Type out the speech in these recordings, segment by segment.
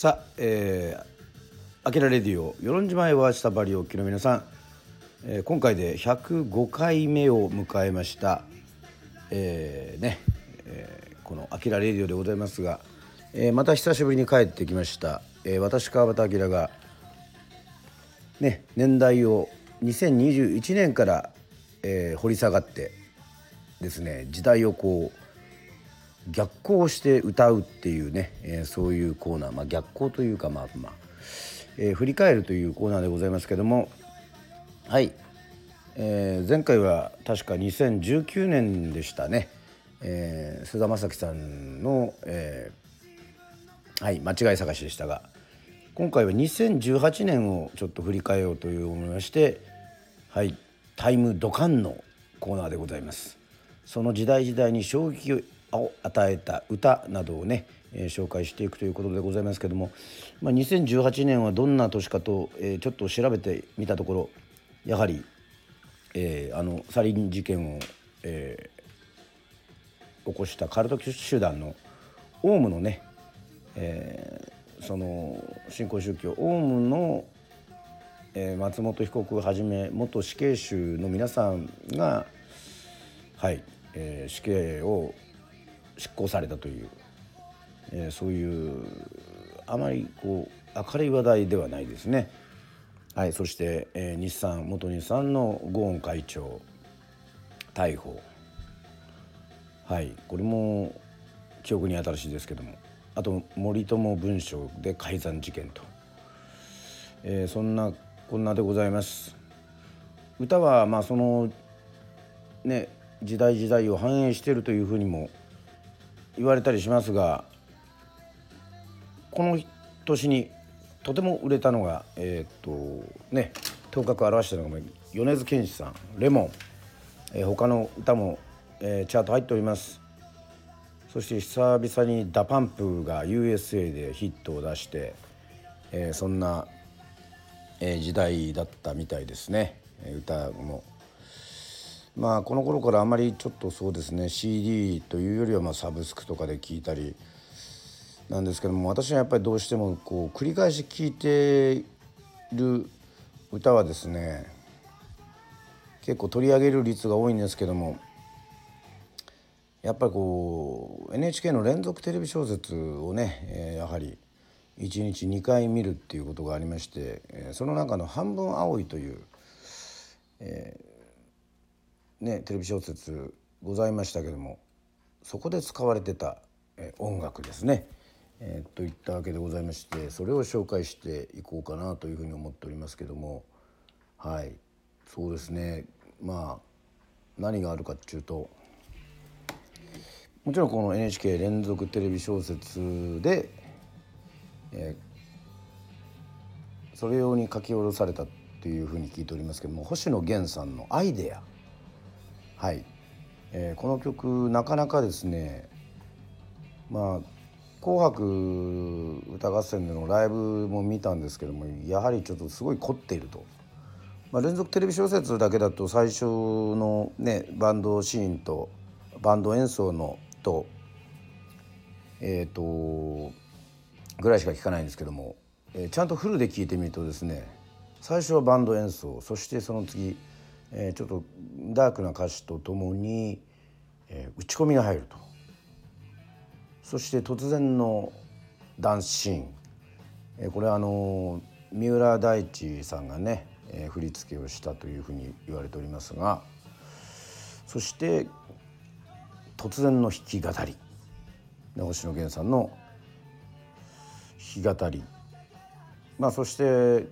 さあ、えー、アキラレディオ与論島へはしたバリオ機の皆さん、えー、今回で105回目を迎えました、えー、ね、えー、このアキラレディオでございますが、えー、また久しぶりに帰ってきました、えー、私川端明がね年代を2021年から、えー、掘り下がってですね時代をこう逆行して歌うっていうね、えー、そういうコーナー、まあ、逆行というかまあまあえー、振り返るというコーナーでございますけども。はい、えー、前回は確か2019年でしたね、えー、菅田将暉さんの、えー、はい間違い探しでしたが。今回は2018年をちょっと振り返ろうという思いましてはいタイムドカンのコーナーでございます。その時代時代に衝撃を与えた歌などをねえー、紹介していくということでございますけども、まあ、2018年はどんな年かと、えー、ちょっと調べてみたところやはり、えー、あのサリン事件を、えー、起こしたカルト集団のオウムのね、えー、その新興宗教オウムの、えー、松本被告はじめ元死刑囚の皆さんが、はいえー、死刑を執行されたというえー、そういうあまりこう明るい話題ではないですね。はい、そして、えー、日産元日産のゴーン会長逮捕。はいこれも記憶に新しいですけども。あと森友文書で改ざん事件と、えー、そんなこんなでございます。歌はまあそのね時代時代を反映しているというふうにも言われたりしますがこの年にとても売れたのがえっ、とね頭角を表したのが米津玄師さん「Lemon」えー、他の歌も、えー、チャート入っておりますそして久々に DA PUMP が USA でヒットを出して、えー、そんな、え、時代だったみたいですね、え、歌も。まあこの頃からあまりちょっとそうですね CD というよりはまあサブスクとかで聴いたりなんですけども私はやっぱりどうしてもこう繰り返し聴いてる歌はですね結構取り上げる率が多いんですけどもやっぱりこう NHK の連続テレビ小説をね、え、やはり1日2回見るっていうことがありまして、その中の「半分青い」という、えー、ね、テレビ小説ございましたけどもそこで使われてた、え音楽ですね。えー、といったわけでございましてそれを紹介していこうかなというふうに思っておりますけどもはいそうですねまあ何があるかっていうともちろんこの NHK 連続テレビ小説で、えー、それ用に書き下ろされたっていうふうに聞いておりますけども星野源さんの「アイデア」はい、えー、この曲なかなかですねまあ紅白歌合戦でのライブも見たんですけどもやはりちょっとすごい凝っていると。まあ、連続テレビ小説だけだと最初のねバンドシーンとバンド演奏のとえっ、ー、とぐらいしか聞かないんですけども、えー、ちゃんとフルで聞いてみるとですね最初はバンド演奏そしてその次、えー、ちょっとダークな歌詞とともに、えー、打ち込みが入ると。そして突然のダンスシーン、えこれはあの三浦大知さんがね、え振り付けをしたというふうに言われておりますが。そして突然の弾き語り。星野源さんの弾き語り。まあそして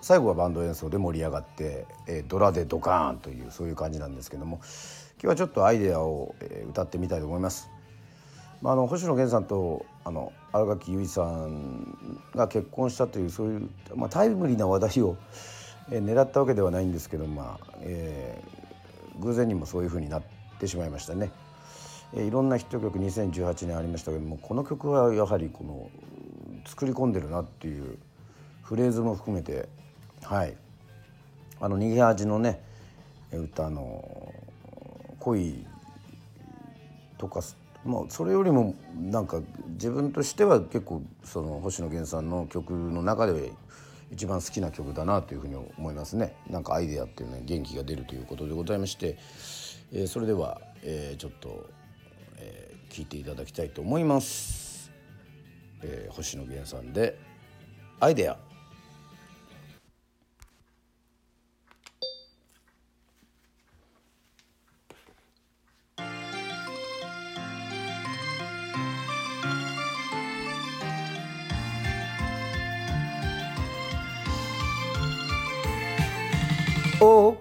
最後はバンド演奏で盛り上がって、えドラでドカーンというそういう感じなんですけども今日はちょっとアイデアを、え歌ってみたいと思います。まあ、あの星野源さんとあの新垣結衣さんが結婚したというそういう、まあ、タイムリーな話題を、えー、狙ったわけではないんですけど、まあえー、偶然にもそういうふうになってしまいましたね。えー、いろんなヒット曲2018年ありましたけどもこの曲はやはりこの作り込んでるなっていうフレーズも含めてはい。あの逃げ味のね歌の恋とかまあ、それよりもなんか自分としては結構その星野源さんの曲の中で一番好きな曲だなというふうに思いますね。なんかアイデアっていうね元気が出るということでございまして、えー、それでは、えー、ちょっと、えー、聞いていただきたいと思います、えー、星野源さんで「アイデア」お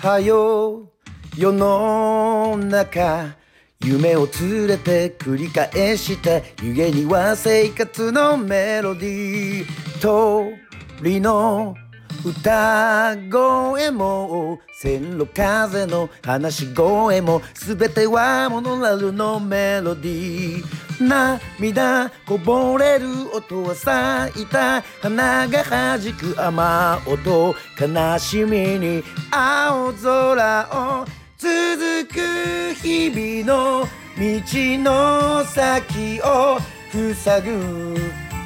はよう。世の中夢を連れて繰り返して湯気には生活のメロディー。鳥の歌声も線路風の話し声も全てはモノラルのメロディー。涙こぼれる音は咲いた。花が弾く雨音。悲しみに青空を続く日々の道の先を塞ぐ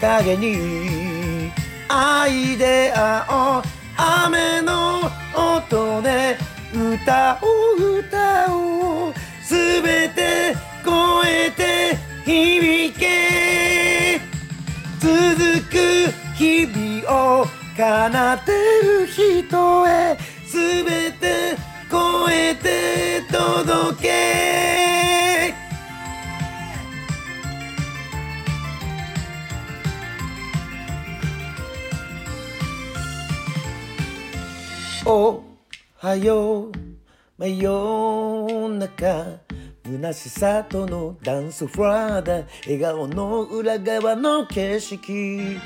影に。アイデアを雨の音で歌を歌おう。全て超えて響け続く日々を奏でる人へ全て超えて届け。おはよう真夜中。虚しさとのダンスフラーダ笑顔の裏側の景色。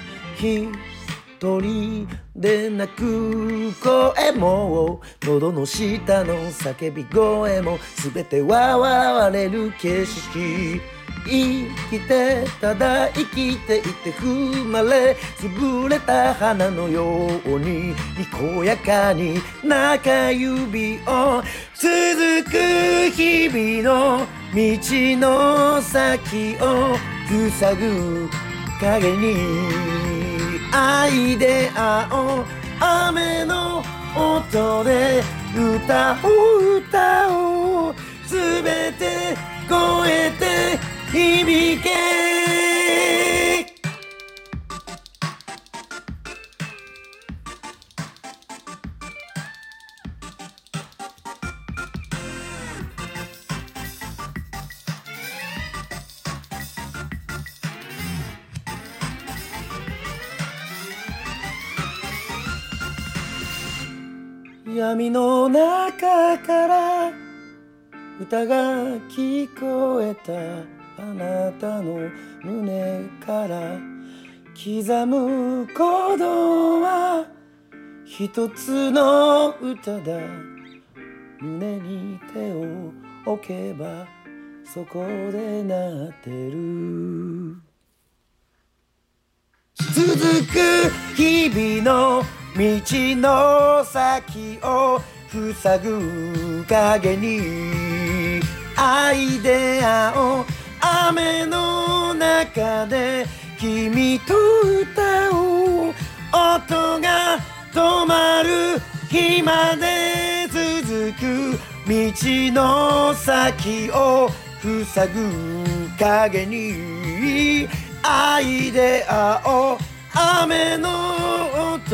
一人で泣く声も喉の下の叫び声も全て笑われる景色。生きてただ生きていて踏まれ潰れた花のようににこやかに中指を続く日々の道の先を塞ぐ影に。アイデアを雨の音で歌を歌おう。全て超えて響け。闇の中から歌が聞こえたあなたの胸から刻む鼓動は一つの歌だ。胸に手を置けばそこで鳴ってる。続く日々の道の先を塞ぐ影にアイデアを雨の中で君と歌おう音が止まる日まで続く道の先を塞ぐ影にアイデアを雨の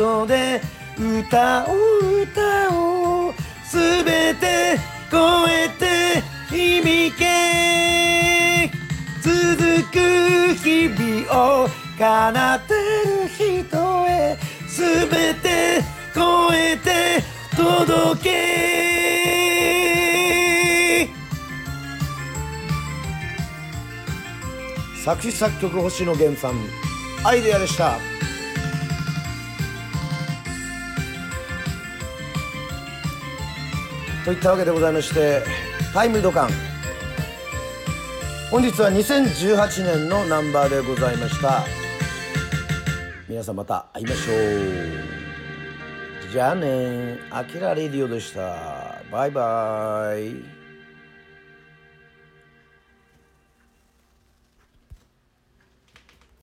音で歌を歌おう全て超えて響け続く日々を奏でる人へ全て超えて届け作詞作曲星野源さんアイデアでしたといったわけでございましてタイムドカン。本日は2018年のナンバーでございました。皆さんまた会いましょう。じゃあねあきらレディオでした。バイバイ。